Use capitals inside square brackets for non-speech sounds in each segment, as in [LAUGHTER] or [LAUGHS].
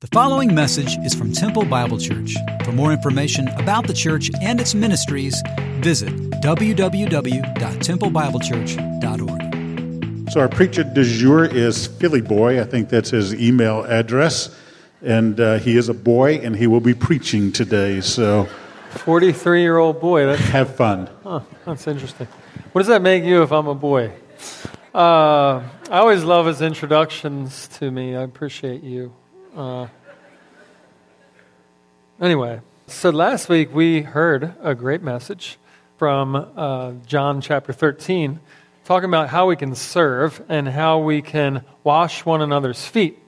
The following message is from Temple Bible Church. For more information about the church and its ministries, visit www.templebiblechurch.org. So, our preacher du jour is Philly Boy. I think that's his email address. And uh, he is a boy, and he will be preaching today. So, 43 year old boy. That's, have fun. huh, that's interesting. What does that make you if I'm a boy? Uh, I always love his introductions to me. I appreciate you. Uh, anyway, so last week we heard a great message from uh, John chapter 13, talking about how we can serve and how we can wash one another's feet.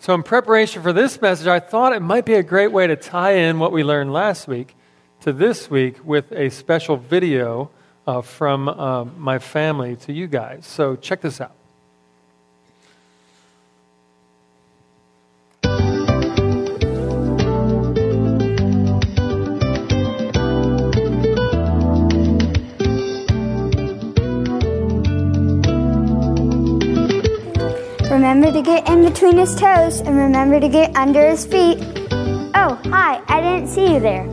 So, in preparation for this message, I thought it might be a great way to tie in what we learned last week to this week with a special video uh, from uh, my family to you guys. So, check this out. Remember to get in between his toes and remember to get under his feet. Oh, hi, I didn't see you there.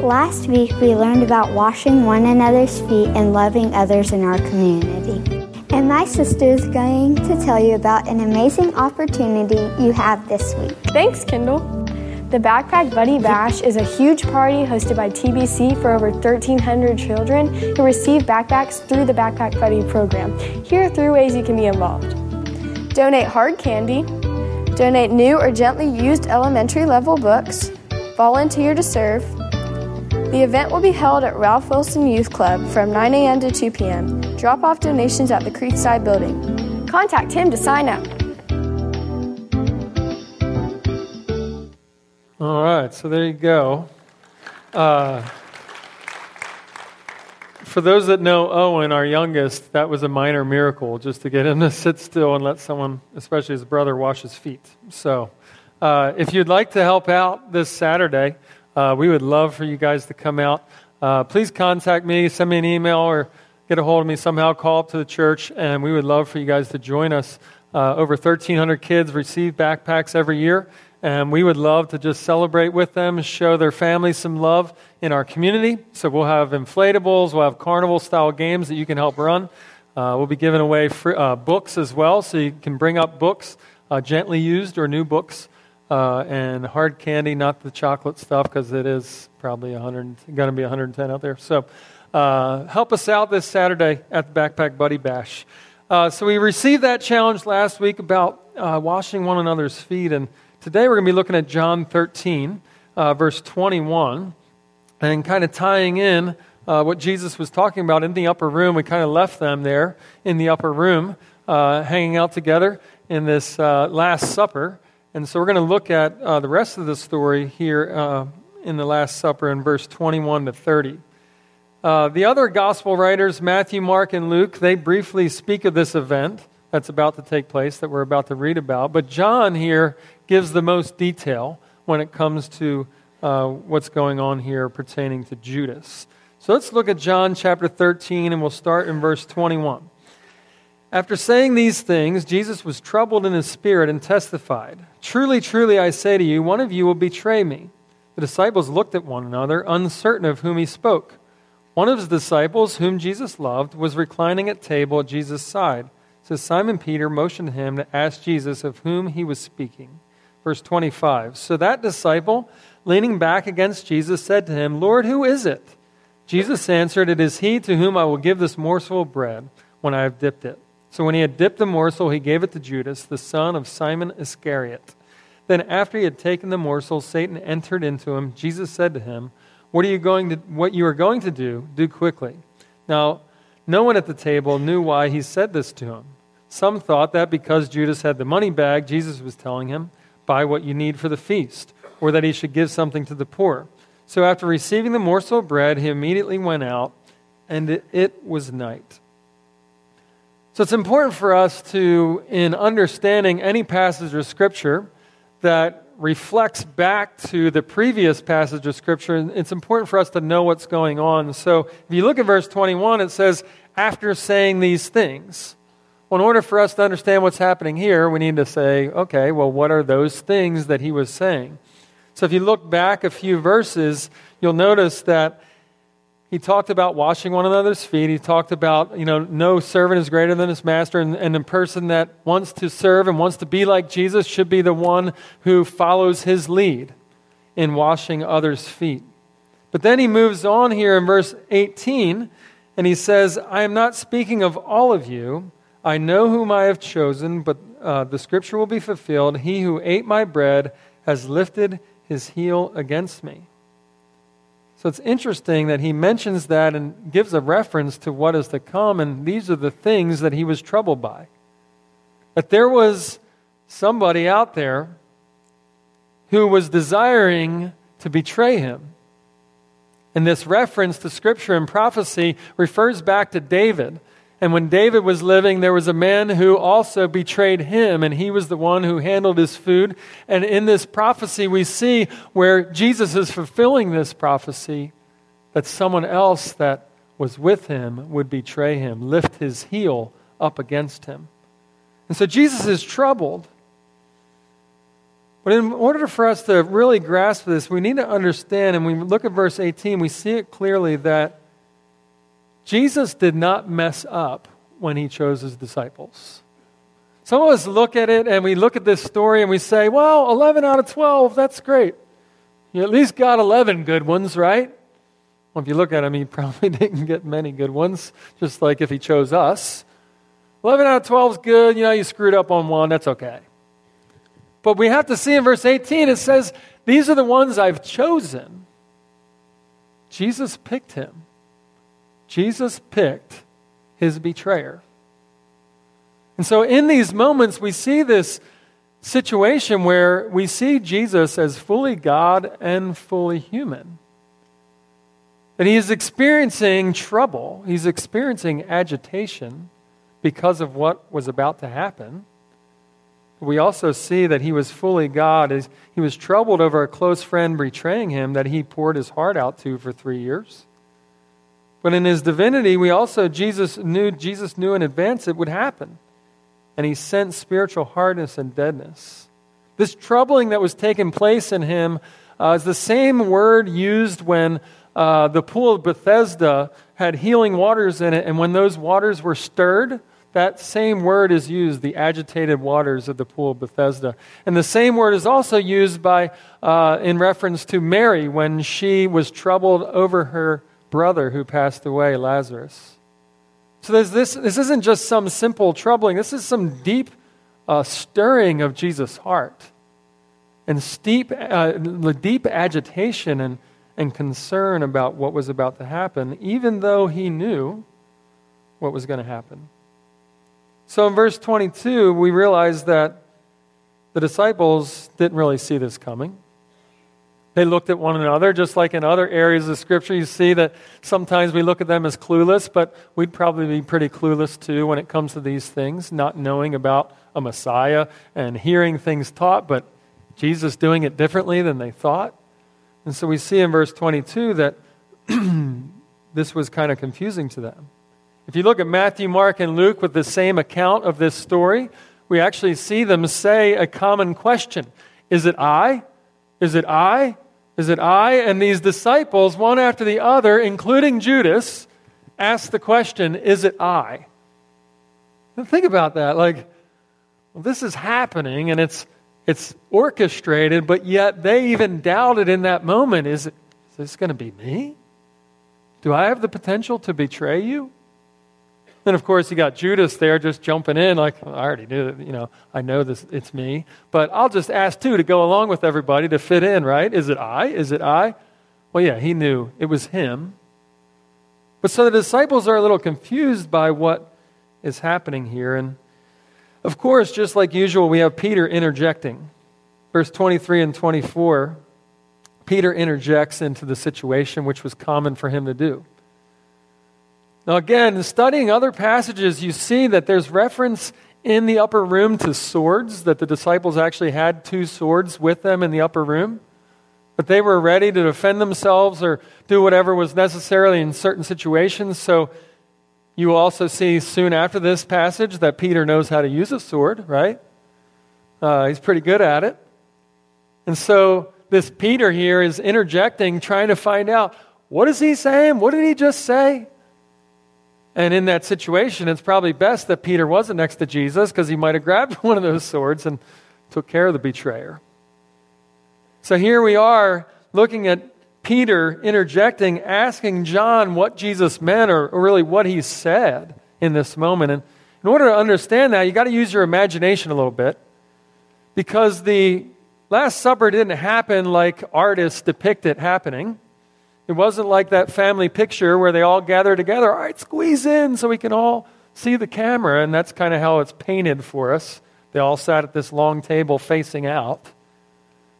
Last week we learned about washing one another's feet and loving others in our community. And my sister is going to tell you about an amazing opportunity you have this week. Thanks, Kendall. The Backpack Buddy Bash is a huge party hosted by TBC for over 1,300 children who receive backpacks through the Backpack Buddy program. Here are three ways you can be involved donate hard candy, donate new or gently used elementary level books, volunteer to serve. The event will be held at Ralph Wilson Youth Club from 9 a.m. to 2 p.m. Drop off donations at the Creekside Building. Contact him to sign up. All right, so there you go. Uh, for those that know Owen, our youngest, that was a minor miracle just to get him to sit still and let someone, especially his brother, wash his feet. So, uh, if you'd like to help out this Saturday, uh, we would love for you guys to come out. Uh, please contact me, send me an email, or get a hold of me somehow. Call up to the church, and we would love for you guys to join us. Uh, over 1,300 kids receive backpacks every year. And we would love to just celebrate with them, show their families some love in our community. So we'll have inflatables, we'll have carnival style games that you can help run. Uh, we'll be giving away free, uh, books as well, so you can bring up books, uh, gently used or new books, uh, and hard candy, not the chocolate stuff, because it is probably 100, going to be 110 out there. So uh, help us out this Saturday at the Backpack Buddy Bash. Uh, so we received that challenge last week about washing one another's feet, and Today we're going to be looking at John 13, uh, verse 21, and kind of tying in uh, what Jesus was talking about in the upper room. We kind of left them there in the upper room, uh, hanging out together in this uh, Last Supper. And so we're going to look at uh, the rest of the story here uh, in the Last Supper in verse 21 to 30. the other gospel writers, Matthew, Mark, and Luke, they briefly speak of this event that's about to take place that we're about to read about. But John here gives the most detail when it comes to uh, what's going on here pertaining to Judas. So let's look at John chapter 13, and we'll start in verse 21. After saying these things, Jesus was troubled in his spirit and testified Truly, truly, I say to you, one of you will betray me. The disciples looked at one another, uncertain of whom he spoke. One of his disciples, whom Jesus loved, was reclining at table at Jesus' side. So Simon Peter motioned him to ask Jesus of whom he was speaking. Verse 25. So that disciple, leaning back against Jesus, said to him, Lord, who is it? Jesus answered, It is he to whom I will give this morsel of bread when I have dipped it. So when he had dipped the morsel, he gave it to Judas, the son of Simon Iscariot. Then after he had taken the morsel, Satan entered into him. Jesus said to him, What are you going to what you are going to do, do quickly. Now, no one at the table knew why he said this to him. Some thought that because Judas had the money bag, Jesus was telling him, buy what you need for the feast, or that he should give something to the poor. So after receiving the morsel of bread, he immediately went out, and it, was night. So it's important for us to, in understanding any passage of Scripture that reflects back to the previous passage of Scripture, it's important for us to know what's going on. So if you look at verse 21, it says, after saying these things. Well, in order for us to understand what's happening here, we need to say, okay, well, what are those things that he was saying? So if you look back a few verses, you'll notice that he talked about washing one another's feet. He talked about, you know, no servant is greater than his master, and, and the person that wants to serve and wants to be like Jesus should be the one who follows his lead in washing others' feet. But then he moves on here in verse 18, and he says, I am not speaking of all of you. I know whom I have chosen, but uh, the scripture will be fulfilled. He who ate my bread has lifted his heel against me. So it's interesting that he mentions that and gives a reference to what is to come, and these are the things that he was troubled by. That there was somebody out there who was desiring to betray him. And this reference to scripture and prophecy refers back to David. And when David was living, there was a man who also betrayed him, and he was the one who handled his food. And in this prophecy, we see where Jesus is fulfilling this prophecy that someone else that was with him would betray him, lift his heel up against him. And so Jesus is troubled. But in order for us to really grasp this, we need to understand, and we look at verse 18, we see it clearly that Jesus did not mess up when he chose his disciples. Some of us look at it and we look at this story and we say, well, 11 out of 12, that's great. You at least got 11 good ones, right? Well, if you look at him, he [LAUGHS] probably didn't get many good ones, just like if he chose us. 11 out of 12 is good. You know, you screwed up on one, that's okay. But we have to see in verse 18, it says, These are the ones I've chosen. Jesus picked him. Jesus picked his betrayer. And so, in these moments, we see this situation where we see Jesus as fully God and fully human. That he is experiencing trouble, he's experiencing agitation because of what was about to happen. We also see that he was fully God he was troubled over a close friend betraying him that he poured his heart out to for three years. But in his divinity, we also Jesus knew Jesus knew in advance it would happen. And he sent spiritual hardness and deadness. This troubling that was taking place in him uh, is the same word used when uh, the pool of Bethesda had healing waters in it, and when those waters were stirred, that same word is used, the agitated waters of the pool of Bethesda. And the same word is also used by, uh, in reference to Mary when she was troubled over her brother who passed away, Lazarus. So this, this isn't just some simple troubling, this is some deep uh, stirring of Jesus' heart and steep, uh, deep agitation and, and concern about what was about to happen, even though he knew what was going to happen. So in verse 22, we realize that the disciples didn't really see this coming. They looked at one another, just like in other areas of Scripture. You see that sometimes we look at them as clueless, but we'd probably be pretty clueless too when it comes to these things, not knowing about a Messiah and hearing things taught, but Jesus doing it differently than they thought. And so we see in verse 22 that [CLEARS THROAT] this was kind of confusing to them. If you look at Matthew, Mark, and Luke with the same account of this story, we actually see them say a common question Is it I? Is it I? Is it I? And these disciples, one after the other, including Judas, ask the question, Is it I? And think about that. Like, well, this is happening and it's, it's orchestrated, but yet they even doubted in that moment is, it, is this going to be me? Do I have the potential to betray you? Then, of course, you got Judas there just jumping in, like, I already knew that, you know, I know this, it's me. But I'll just ask too to go along with everybody to fit in, right? Is it I? Is it I? Well, yeah, he knew it was him. But so the disciples are a little confused by what is happening here. And of course, just like usual, we have Peter interjecting. Verse 23 and 24, Peter interjects into the situation, which was common for him to do. Now, again, studying other passages, you see that there's reference in the upper room to swords, that the disciples actually had two swords with them in the upper room, that they were ready to defend themselves or do whatever was necessarily in certain situations. So, You also see soon after this passage that Peter knows how to use a sword, right? Uh, he's pretty good at it. And so this Peter here is interjecting, trying to find out what is he saying? What did he just say? And in that situation, it's probably best that Peter wasn't next to Jesus because he might have grabbed [LAUGHS] one of those swords and took care of the betrayer. So here we are looking at Peter interjecting, asking John what Jesus meant or, really what he said in this moment. And in order to understand that, you got to use your imagination a little bit because the Last Supper didn't happen like artists depict it happening. It wasn't like that family picture where they all gather together. All right, squeeze in so we can all see the camera. And that's kind of how it's painted for us. They all sat at this long table facing out.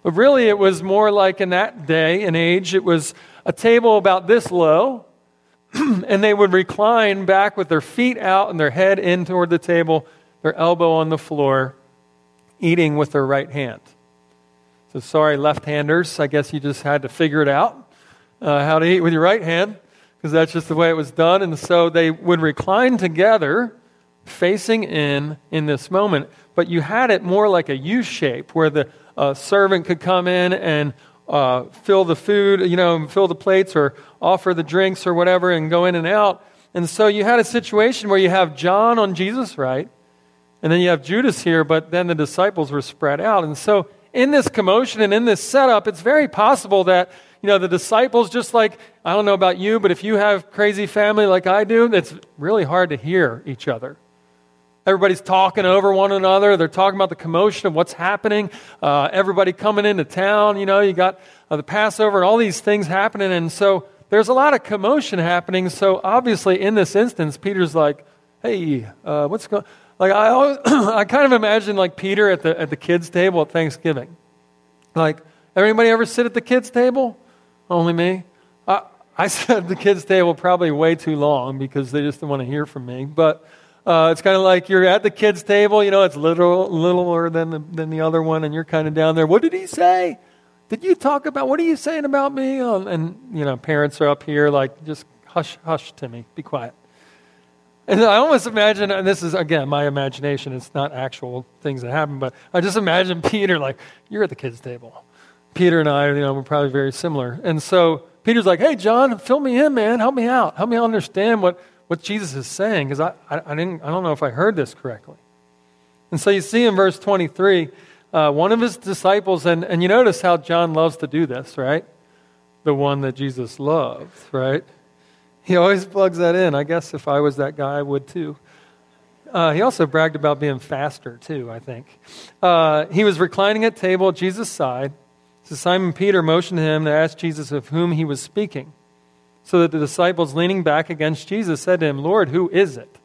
But really, it was more like in that day and age, it was a table about this low, [CLEARS THROAT] and they would recline back with their feet out and their head in toward the table, their elbow on the floor, eating with their right hand. So, sorry, left handers, I guess you just had to figure it out uh, how to eat with your right hand, because that's just the way it was done. And so they would recline together, facing in in this moment. But you had it more like a U shape, where the uh, servant could come in and uh, fill the food, you know, fill the plates or offer the drinks or whatever and go in and out. And so you had a situation where you have John on Jesus' right, and then you have Judas here, but then the disciples were spread out. And so in this commotion and in this setup, it's very possible that, you know, the disciples, just like, I don't know about you, but if you have crazy family like I do, it's really hard to hear each other. Everybody's talking over one another. They're talking about the commotion of what's happening. Uh, everybody coming into town. You know, you got uh, the Passover and all these things happening. And so there's a lot of commotion happening. So obviously, in this instance, Peter's like, hey, uh, what's going like I, always, [CLEARS THROAT] I kind of imagine like Peter at the at the kids' table at Thanksgiving. Like, everybody ever sit at the kids' table? Only me. I, [LAUGHS] I at the kids' table probably way too long because they just didn't want to hear from me. But uh, it's kind of like you're at the kids' table. You know, it's little littler than the, than the other one, and you're kind of down there. What did he say? Did you talk about what are you saying about me? Um, and you know, parents are up here like, just hush, hush, Timmy, be quiet. And I almost imagine, and this is again my imagination, it's not actual things that happen, but I just imagine [LAUGHS] Peter like, you're at the kids' table. Peter and I, you know, we're probably very similar. And so Peter's like, hey, John, fill me in, man. Help me out. Help me understand what, what Jesus is saying, because I, I, I, didn't, I don't know if I heard this correctly. And so you see in verse 23, uh, one of his disciples, and, and you notice how John loves to do this, right? The one that Jesus loved, right? He always plugs that in. I guess if I was that guy, I would too. Uh, he also bragged about being faster, too, I think. Uh, he was reclining at table at Jesus' side. So Simon Peter motioned to him to ask Jesus of whom he was speaking. So that the disciples, leaning back against Jesus, said to him, Lord, who is it?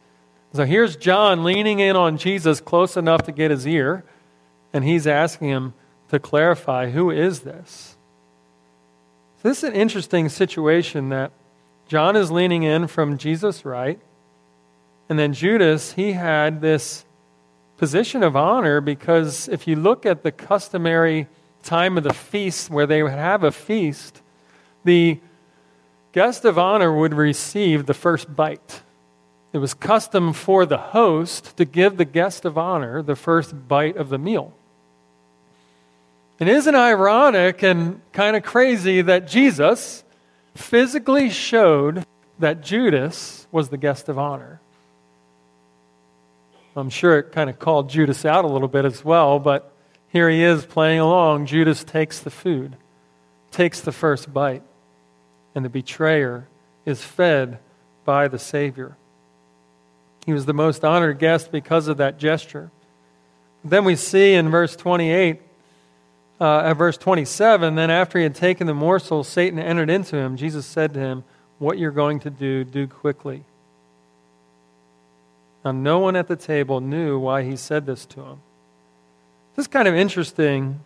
So here's John leaning in on Jesus close enough to get his ear, and he's asking him to clarify, Who is this? So this is an interesting situation that John is leaning in from Jesus' right. And then Judas, he had this position of honor because if you look at the customary time of the feast where they would have a feast, the guest of honor would receive the first bite. It was custom for the host to give the guest of honor the first bite of the meal. And isn't ironic and kind of crazy that Jesus, physically showed that Judas was the guest of honor. I'm sure it kind of called Judas out a little bit as well, but here he is playing along. Judas takes the food, takes the first bite, and the betrayer is fed by the Savior. He was the most honored guest because of that gesture. Then we see in verse 28 uh, at verse 27, then after he had taken the morsel, Satan entered into him. Jesus said to him, What you're going to do, do quickly. Now, no one at the table knew why he said this to him. This is kind of interesting.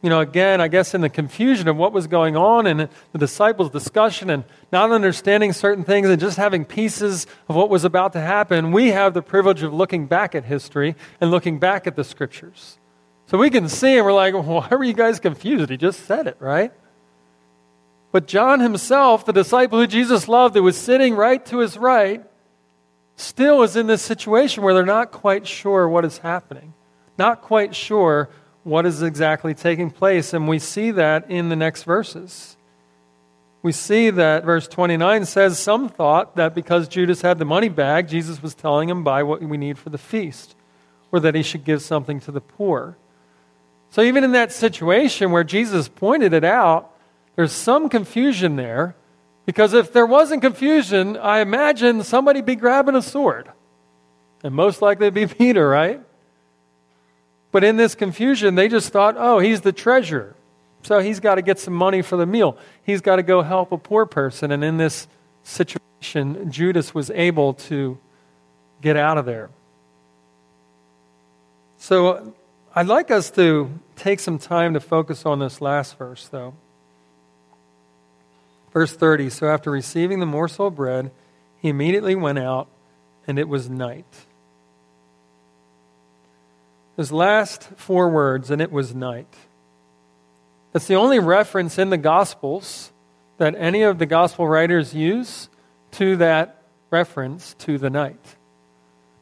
You know, again, I guess in the confusion of what was going on and the disciples' discussion and not understanding certain things and just having pieces of what was about to happen, we have the privilege of looking back at history and looking back at the scriptures. So we can see and we're like, why were you guys confused? He just said it, right? But John himself, the disciple who Jesus loved, that was sitting right to his right, still is in this situation where they're not quite sure what is happening, not quite sure what is exactly taking place. And we see that in the next verses. We see that verse 29 says, Some thought that because Judas had the money bag, Jesus was telling him, Buy what we need for the feast, or that he should give something to the poor. So, even in that situation where Jesus pointed it out, there's some confusion there because if there wasn't confusion, I imagine somebody be grabbing a sword. And most likely it'd be [LAUGHS] Peter, right? But in this confusion, they just thought, oh, he's the treasurer. So he's got to get some money for the meal. He's got to go help a poor person. And in this situation, Judas was able to get out of there. So I'd like us to take some time to focus on this last verse, though. Verse 30 So after receiving the morsel of bread, he immediately went out, and it was night. Those last four words, and it was night. That's the only reference in the Gospels that any of the Gospel writers use to that reference to the night.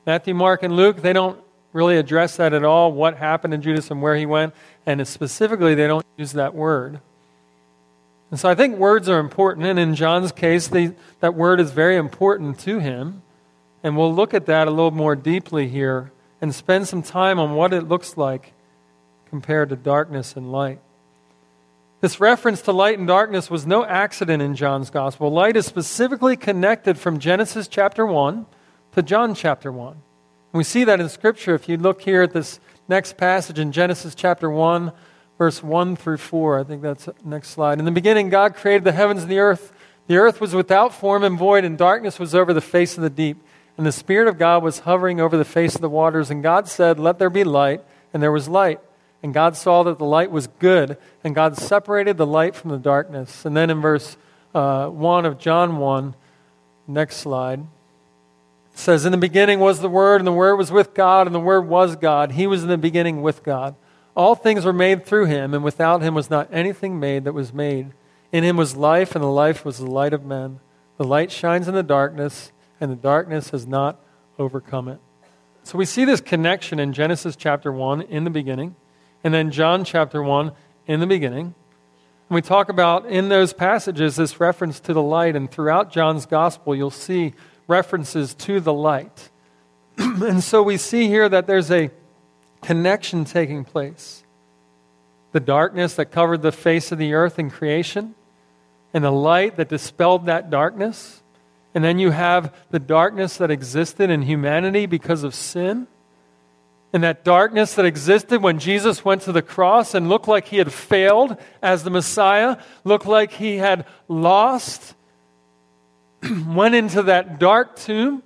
Matthew, Mark, and Luke, they don't really address that at all, what happened to Judas and where he went, and specifically, they don't use that word. And so I think words are important, and in John's case, the, that word is very important to him. And we'll look at that a little more deeply here and spend some time on what it looks like compared to darkness and light. This reference to light and darkness was no accident in John's gospel. Light is specifically connected from Genesis chapter 1 to John chapter 1. And we see that in Scripture. If you look here at this next passage in Genesis chapter 1, verse 1 through 4. I think that's next slide. In the beginning, God created the heavens and the earth. The earth was without form and void, and darkness was over the face of the deep. And the Spirit of God was hovering over the face of the waters. And God said, Let there be light. And there was light. And God saw that the light was good. And God separated the light from the darkness. And then in verse uh, 1 of John 1, next slide, says, In the beginning was the Word, and the Word was with God, and the Word was God. He was in the beginning with God. All things were made through him, and without him was not anything made that was made. In him was life, and the life was the light of men. The light shines in the darkness, and the darkness has not overcome it. So we see this connection in Genesis chapter 1 in the beginning, and then John chapter 1 in the beginning. And we talk about in those passages this reference to the light, and throughout John's gospel, you'll see references to the light. [CLEARS THROAT] and so we see here that there's a connection taking place. The darkness that covered the face of the earth in creation, and the light that dispelled that darkness. And then you have the darkness that existed in humanity because of sin. And that darkness that existed when Jesus went to the cross and looked like he had failed as the Messiah, looked like he had lost, [CLEARS THROAT] went into that dark tomb,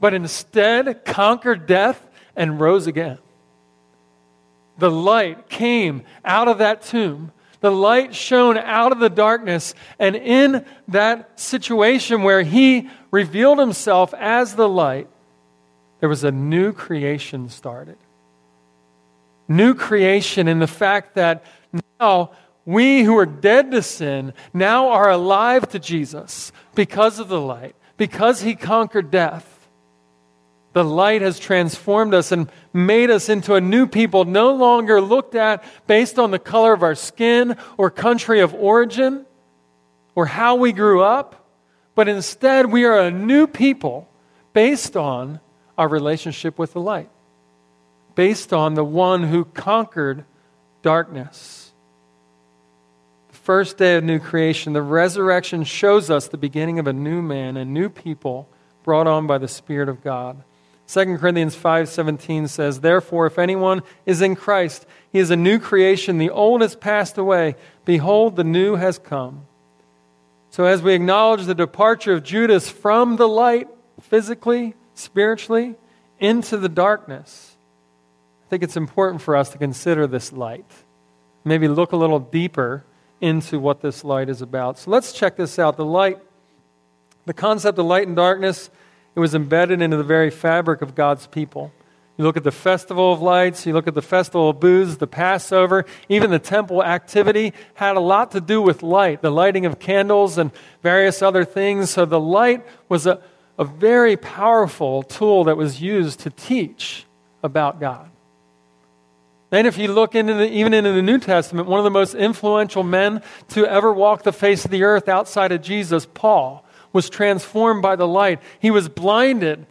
but instead conquered death and rose again. The light came out of that tomb. The light shone out of the darkness. And in that situation where he revealed himself as the light, there was a new creation started. New creation in the fact that now we who are dead to sin now are alive to Jesus because of the light, because he conquered death. The light has transformed us and made us into a new people, no longer looked at based on the color of our skin or country of origin or how we grew up, but instead we are a new people based on our relationship with the light, based on the one who conquered darkness. The first day of new creation, the resurrection shows us the beginning of a new man, a new people brought on by the Spirit of God. 2 Corinthians 5:17 says, "Therefore if anyone is in Christ, he is a new creation; the old has passed away; behold, the new has come." So as we acknowledge the departure of Judas from the light physically, spiritually into the darkness, I think it's important for us to consider this light. Maybe look a little deeper into what this light is about. So let's check this out. The light the concept of light and darkness it was embedded into the very fabric of God's people. You look at the Festival of Lights, you look at the Festival of Booths, the Passover, even the temple activity had a lot to do with light, the lighting of candles and various other things. So the light was a, a very powerful tool that was used to teach about God. Then, if you look into the, even into the New Testament, one of the most influential men to ever walk the face of the earth outside of Jesus, Paul, was transformed by the light. He was blinded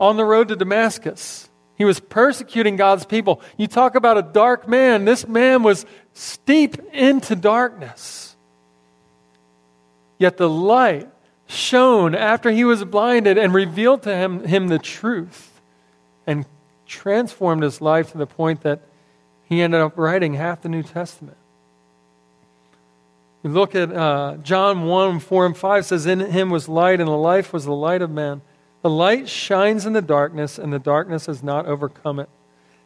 on the road to Damascus. He was persecuting God's people. You talk about a dark man. This man was steep into darkness. Yet the light shone after he was blinded and revealed to him, him the truth and transformed his life to the point that he ended up writing half the New Testament. We look at uh, John 1 4 and 5 says, In him was light, and the life was the light of man. The light shines in the darkness, and the darkness has not overcome it.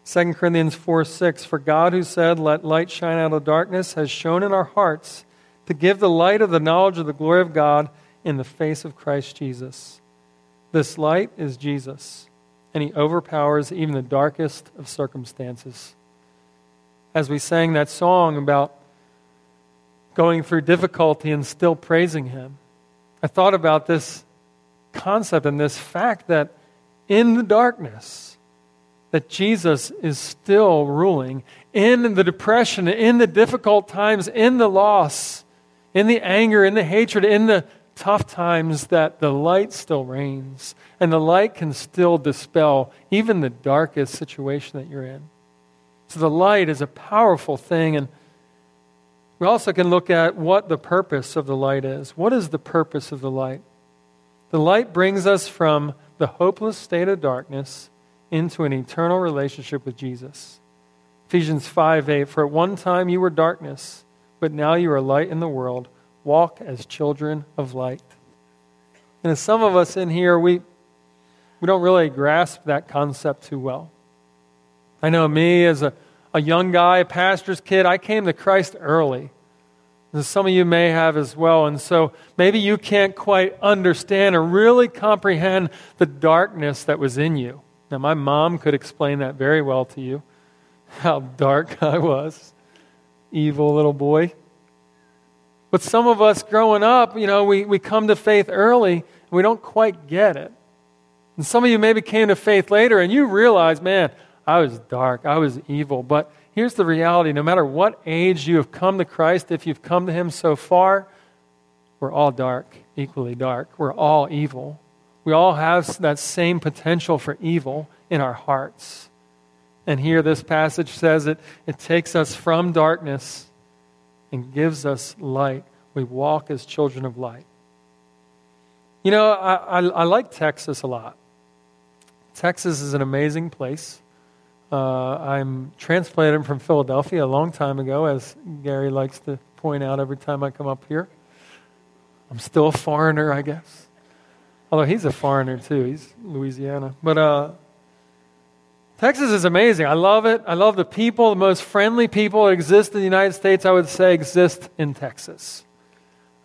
2 Corinthians 4 6 For God, who said, Let light shine out of darkness, has shone in our hearts to give the light of the knowledge of the glory of God in the face of Christ Jesus. This light is Jesus, and he overpowers even the darkest of circumstances. As we sang that song about going through difficulty and still praising him, I thought about this concept and this fact that in the darkness, that Jesus is still ruling in the depression, in the difficult times, in the loss, in the anger, in the hatred, in the tough times that the light still reigns and the light can still dispel even the darkest situation that you're in. So the light is a powerful thing and we also can look at what the purpose of the light is. What is the purpose of the light? The light brings us from the hopeless state of darkness into an eternal relationship with Jesus. Ephesians 5 8, for at one time you were darkness, but now you are light in the world walk as children of light. And as some of us in here, we, we don't really grasp that concept too well. I know me as a, a young guy, a pastor's kid, I came to Christ early. As some of you may have as well. And so maybe you can't quite understand or really comprehend the darkness that was in you. Now, my mom could explain that very well to you, how dark [LAUGHS] I was. Evil little boy. But some of us growing up, you know, we, we come to faith early and we don't quite get it. And some of you maybe came to faith later and you realize, man, I was dark, I was evil. But here's the reality no matter what age you have come to Christ, if you've come to Him so far, we're all dark, equally dark. We're all evil. We all have that same potential for evil in our hearts. And here, this passage says it, it takes us from darkness and gives us light. We walk as children of light. You know, I, I, I like Texas a lot. Texas is an amazing place. Uh, I'm transplanted from Philadelphia a long time ago, as Gary likes to point out every time I come up here. I'm still a foreigner, I guess. Although he's a foreigner too, he's Louisiana. But uh, Texas is amazing. I love it. I love the people. The most friendly people that exist in the United States, I would say, exist in Texas.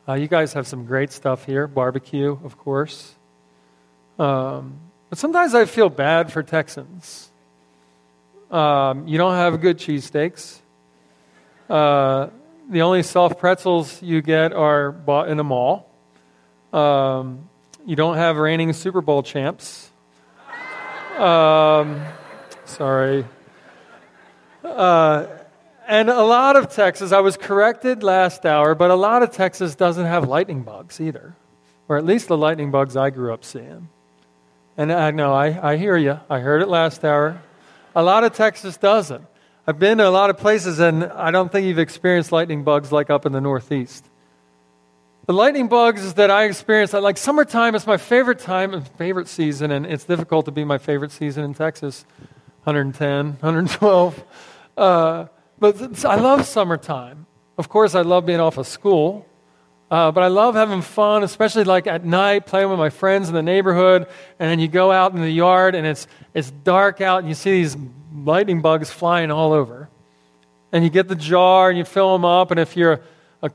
Uh, you guys have some great stuff here. Barbecue, of course. Um, but sometimes I feel bad for Texans. Um, you don't have good cheesesteaks. Uh, the only soft pretzels you get are bought in a mall. Um, you don't have reigning Super Bowl champs. Um, Sorry. Uh, and a lot of Texas, I was corrected last hour, but a lot of Texas doesn't have lightning bugs either, or at least the lightning bugs I grew up seeing. And I know, I, I hear you. I heard it last hour. A lot of Texas doesn't. I've been to a lot of places, and I don't think you've experienced lightning bugs like up in the Northeast. The lightning bugs that I experience, like summertime is my favorite time and favorite season, and it's difficult to be my favorite season in Texas 110, 112. Uh, but I love summertime. Of course, I love being off of school. Uh, but I love having fun, especially like at night, playing with my friends in the neighborhood. And then you go out in the yard and it's, it's dark out and you see these lightning bugs flying all over. And you get the jar and you fill them up. And if you're a,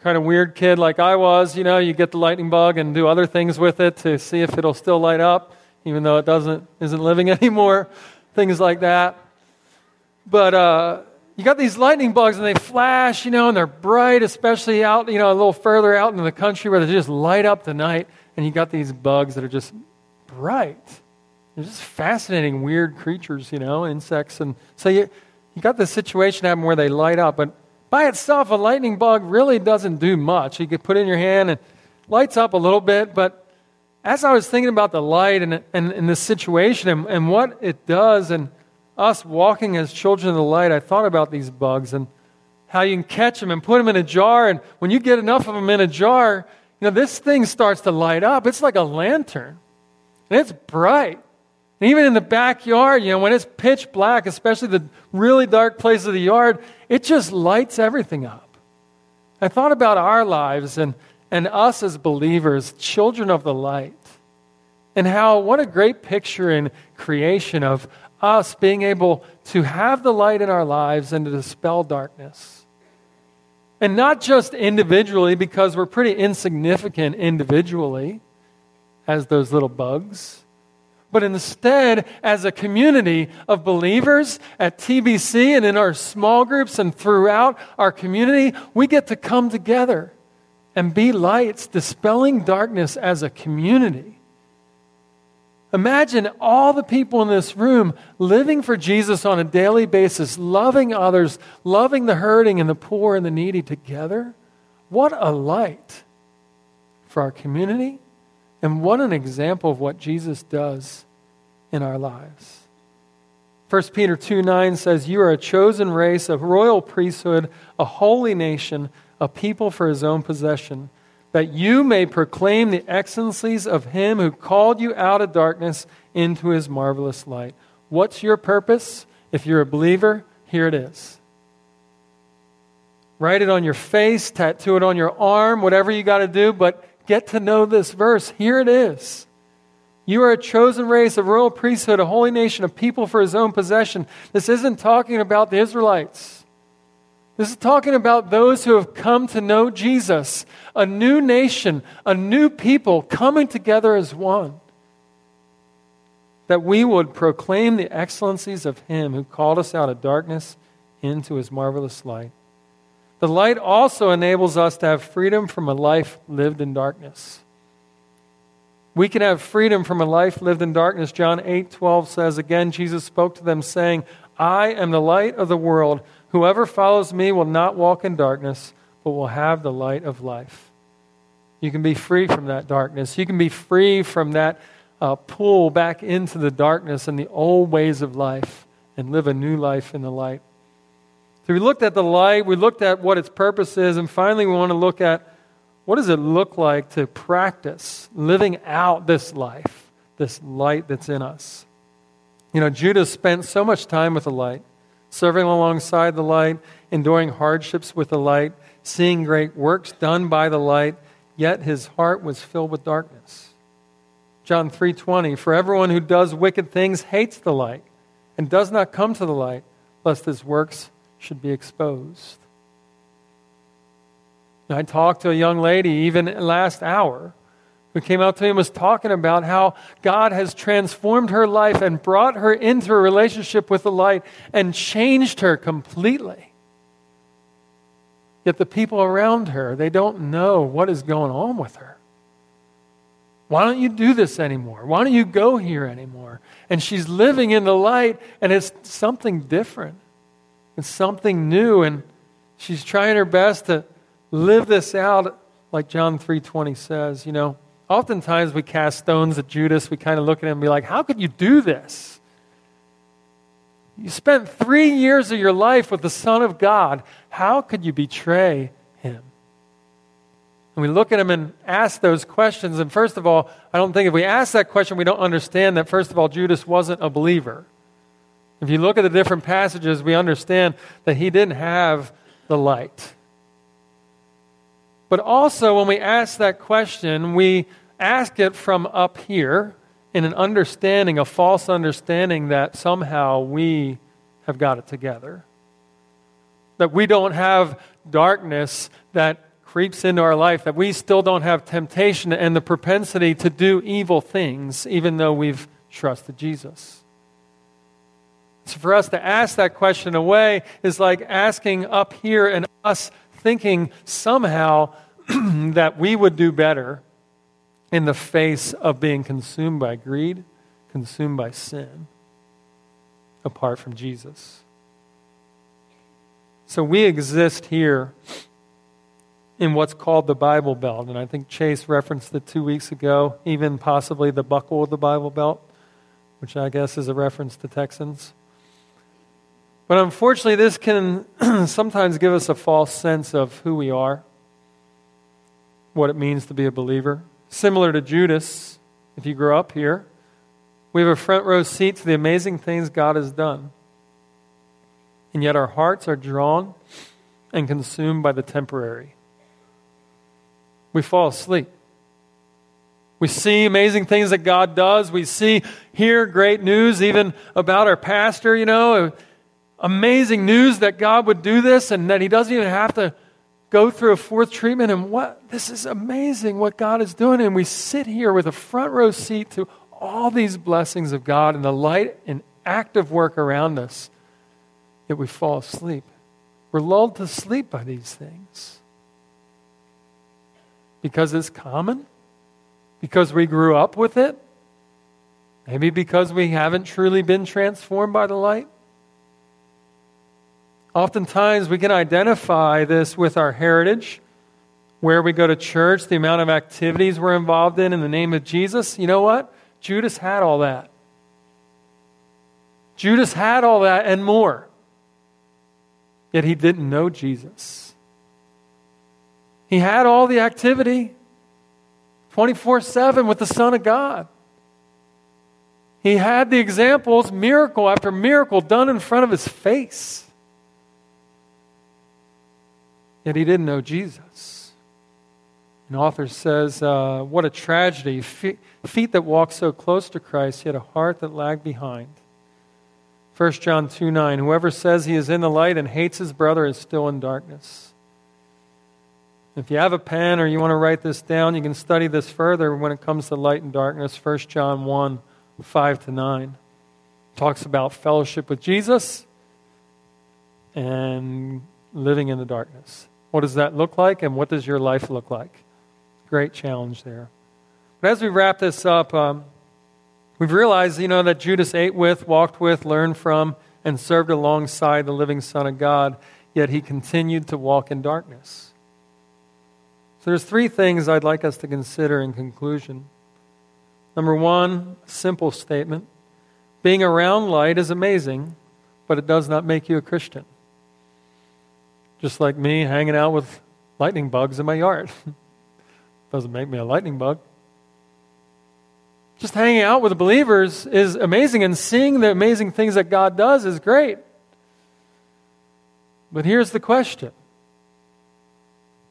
kind of weird kid like I was, you know, you get the lightning bug and do other things with it to see if it'll still light up, even though it doesn't, isn't living [LAUGHS] anymore things like that. But, uh, you got these lightning bugs and they flash, you know, and they're bright, especially out, you know, a little further out in the country where they just light up the night. And you got these bugs that are just bright. They're just fascinating, weird creatures, you know, insects. And so you, you got this situation happen where they light up. But by itself, a lightning bug really doesn't do much. You could put it in your hand and lights up a little bit. But as I was thinking about the light and, and, and this situation and, and what it does, and us walking as children of the light, I thought about these bugs and how you can catch them and put them in a jar. And when you get enough of them in a jar, you know, this thing starts to light up. It's like a lantern, and it's bright. And even in the backyard, you know, when it's pitch black, especially the really dark places of the yard, it just lights everything up. I thought about our lives and, and us as believers, children of the light, and how what a great picture in creation of, us being able to have the light in our lives and to dispel darkness. And not just individually, because we're pretty insignificant individually as those little bugs, but instead as a community of believers at TBC and in our small groups and throughout our community, we get to come together and be lights, dispelling darkness as a community. Imagine all the people in this room living for Jesus on a daily basis, loving others, loving the hurting and the poor and the needy together. What a light for our community, and what an example of what Jesus does in our lives. 1 Peter 2 9 says, You are a chosen race, a royal priesthood, a holy nation, a people for his own possession that you may proclaim the excellencies of him who called you out of darkness into his marvelous light. What's your purpose? If you're a believer, here it is. Write it on your face, tattoo it on your arm, whatever you got to do, but get to know this verse. Here it is. You are a chosen race, a royal priesthood, a holy nation, a people for his own possession. This isn't talking about the Israelites. This is talking about those who have come to know Jesus, a new nation, a new people coming together as one. That we would proclaim the excellencies of Him who called us out of darkness into His marvelous light. The light also enables us to have freedom from a life lived in darkness. We can have freedom from a life lived in darkness. John 8 12 says, Again, Jesus spoke to them, saying, I am the light of the world. Whoever follows me will not walk in darkness, but will have the light of life. You can be free from that darkness. You can be free from that uh, pull back into the darkness and the old ways of life and live a new life in the light. So we looked at the light, we looked at what its purpose is, and finally we want to look at what does it look like to practice living out this life, this light that's in us. You know, Judas spent so much time with the light serving alongside the light, enduring hardships with the light, seeing great works done by the light, yet his heart was filled with darkness. John 3:20 For everyone who does wicked things hates the light and does not come to the light lest his works should be exposed. I talked to a young lady even last hour who came out to me and was talking about how God has transformed her life and brought her into a relationship with the light and changed her completely. Yet the people around her, they don't know what is going on with her. Why don't you do this anymore? Why don't you go here anymore? And she's living in the light, and it's something different. It's something new, and she's trying her best to live this out, like John 3:20 says, you know. Oftentimes we cast stones at Judas. We kind of look at him and be like, How could you do this? You spent three years of your life with the Son of God. How could you betray him? And we look at him and ask those questions. And first of all, I don't think if we ask that question, we don't understand that, first of all, Judas wasn't a believer. If you look at the different passages, we understand that he didn't have the light. But also, when we ask that question, we ask it from up here in an understanding, a false understanding that somehow we have got it together. That we don't have darkness that creeps into our life, that we still don't have temptation and the propensity to do evil things, even though we've trusted Jesus. So for us to ask that question away is like asking up here and us thinking somehow [CLEARS THROAT] that we would do better in the face of being consumed by greed, consumed by sin, apart from Jesus. So we exist here in what's called the Bible Belt. And I think Chase referenced it two weeks ago, even possibly the buckle of the Bible Belt, which I guess is a reference to Texans. But unfortunately, this can [CLEARS THROAT] sometimes give us a false sense of who we are, what it means to be a believer. Similar to Judas, if you grew up here, we have a front row seat to the amazing things God has done. And yet our hearts are drawn and consumed by the temporary we fall asleep. We see amazing things that God does. We see, hear great news, even about our pastor, you know, amazing news that God would do this and that he doesn't even have to go through a fourth treatment. And what, this is amazing what God is doing. And we sit here with a front row seat to all these blessings of God and the light and active work around us. Yet we fall asleep. We're lulled to sleep by these things. Because it's common? Because we grew up with it? Maybe because we haven't truly been transformed by the light? Oftentimes, we can identify this with our heritage, where we go to church, the amount of activities we're involved in in the name of Jesus. You know what? Judas had all that. Judas had all that and more. Yet he didn't know Jesus. He had all the activity 24 7 with the Son of God. He had the examples, miracle after miracle, done in front of his face. Yet he didn't know Jesus. An author says, uh, What a tragedy. Feet, feet that walked so close to Christ, yet a heart that lagged behind. 1 John 2 9. Whoever says he is in the light and hates his brother is still in darkness. If you have a pen or you want to write this down, you can study this further when it comes to light and darkness. 1 John 1 5 to 9 talks about fellowship with Jesus and living in the darkness. What does that look like, and what does your life look like? Great challenge there. But as we wrap this up, um, we've realized, you know, that Judas ate with, walked with, learned from, and served alongside the living Son of God, yet he continued to walk in darkness. So there's three things I'd like us to consider in conclusion. Number one, simple statement. Being around light is amazing, but it does not make you a Christian. Just like me hanging out with lightning bugs in my yard. [LAUGHS] Doesn't make me a lightning bug. Just hanging out with believers is amazing, and seeing the amazing things that God does is great. But here's the question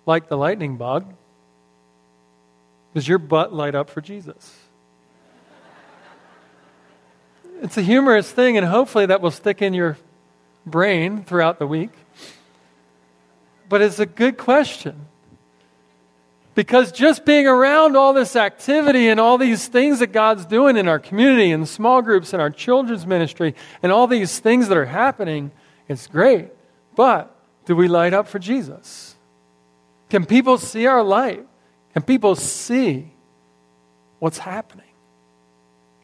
like the lightning bug, does your butt light up for Jesus? It's a humorous thing, and hopefully that will stick in your brain throughout the week. But it's a good question. Because just being around all this activity and all these things that God's doing in our community and small groups and our children's ministry and all these things that are happening, it's great. But do we light up for Jesus? Can people see our light? Can people see what's happening?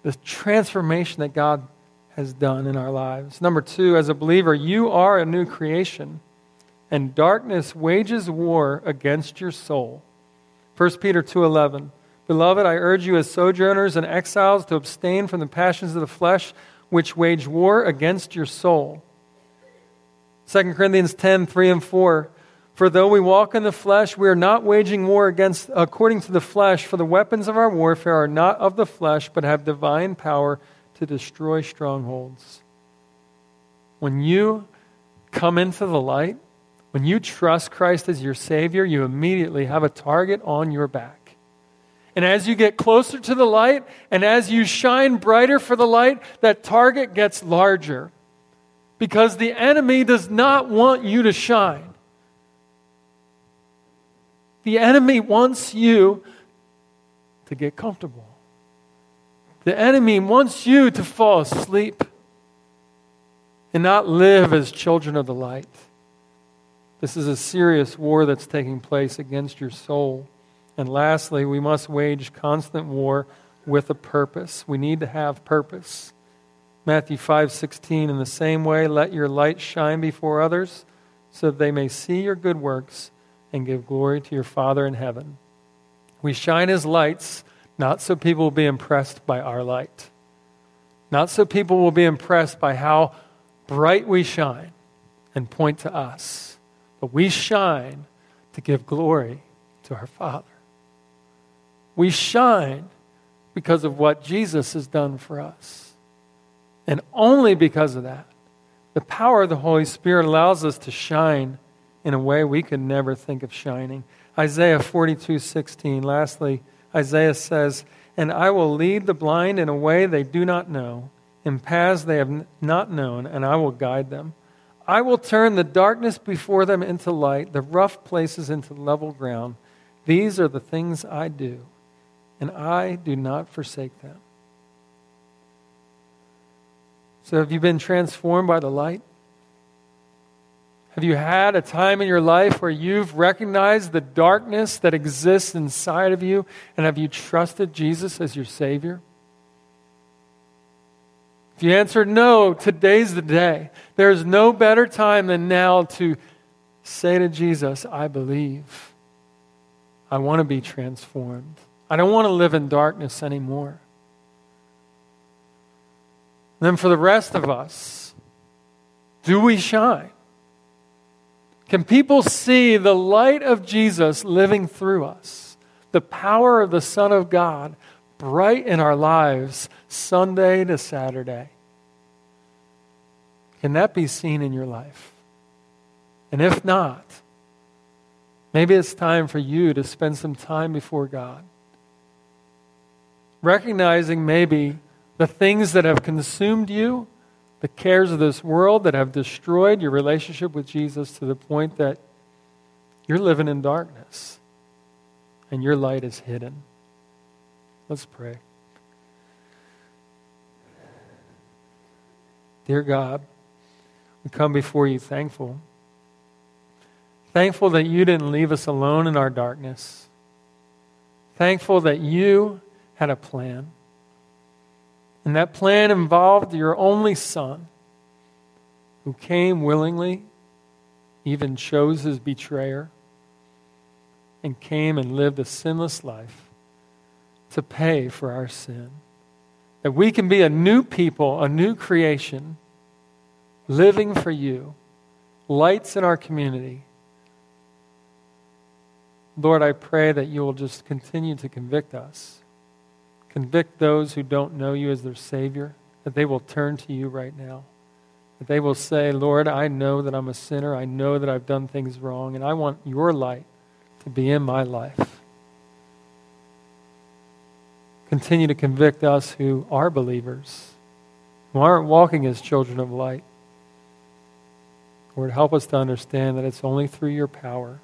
The transformation that God has done in our lives. Number two, as a believer, you are a new creation, and darkness wages war against your soul. 1 Peter 2:11. Beloved, I urge you as sojourners and exiles to abstain from the passions of the flesh which wage war against your soul. 2 Corinthians 10, 3 and 4. For though we walk in the flesh, we are not waging war against according to the flesh, for the weapons of our warfare are not of the flesh, but have divine power to destroy strongholds. When you come into the light, when you trust Christ as your Savior, you immediately have a target on your back. And as you get closer to the light, and as you shine brighter for the light, that target gets larger. Because the enemy does not want you to shine. The enemy wants you to get comfortable. The enemy wants you to fall asleep. and not live as children of the light. This is a serious war that's taking place against your soul. And lastly, we must wage constant war with a purpose. We need to have purpose. Matthew 5:16 in the same way let your light shine before others so that they may see your good works and give glory to your Father in heaven. We shine as lights not so people will be impressed by our light. Not so people will be impressed by how bright we shine and point to us. But we shine to give glory to our Father. We shine because of what Jesus has done for us. And only because of that, the power of the Holy Spirit allows us to shine in a way we could never think of shining. Isaiah 42 16. Lastly, Isaiah says, And I will lead the blind in a way they do not know, in paths they have not known, and I will guide them. I will turn the darkness before them into light, the rough places into level ground. These are the things I do and I do not forsake them. So, have you been transformed by the light? Have you had a time in your life where you've recognized the darkness that exists inside of you and have you trusted Jesus as your Savior? If you answered no, today's the day. There's no better time than now to say to Jesus, I believe. I want to be transformed. I don't want to live in darkness anymore. Then for the rest of us, do we shine? Can people see the light of Jesus living through us? The power of the Son of God bright in our lives, Sunday to Saturday? Can that be seen in your life? And if not, maybe it's time for you to spend some time before God recognizing maybe the things that have consumed you, the cares of this world that have destroyed your relationship with Jesus to the point that you're living in darkness and your light is hidden. Let's pray. Dear God, come before you thankful. Thankful that you didn't leave us alone in our darkness. Thankful that you had a plan. And that plan involved your only son, who came willingly, even chose his betrayer, and came and lived a sinless life to pay for our sin. That we can be a new people, a new creation, living for you, lights in our community. Lord, I pray that you will just continue to convict us Convict those who don't know you as their Savior, that they will turn to you right now. That they will say, Lord, I know that I'm a sinner. I know that I've done things wrong, and I want your light to be in my life. Continue to convict us who are believers, who aren't walking as children of light. Lord, help us to understand that it's only through your power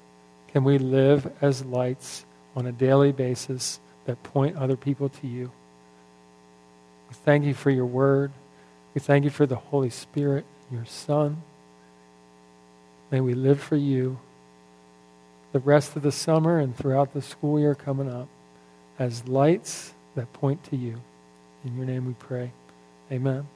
can we live as lights on a daily basis that point other people to you. We thank you for your word. We thank you for the Holy Spirit, your Son. May we live for you the rest of the summer and throughout the school year coming up as lights that point to you. In your name we pray. Amen.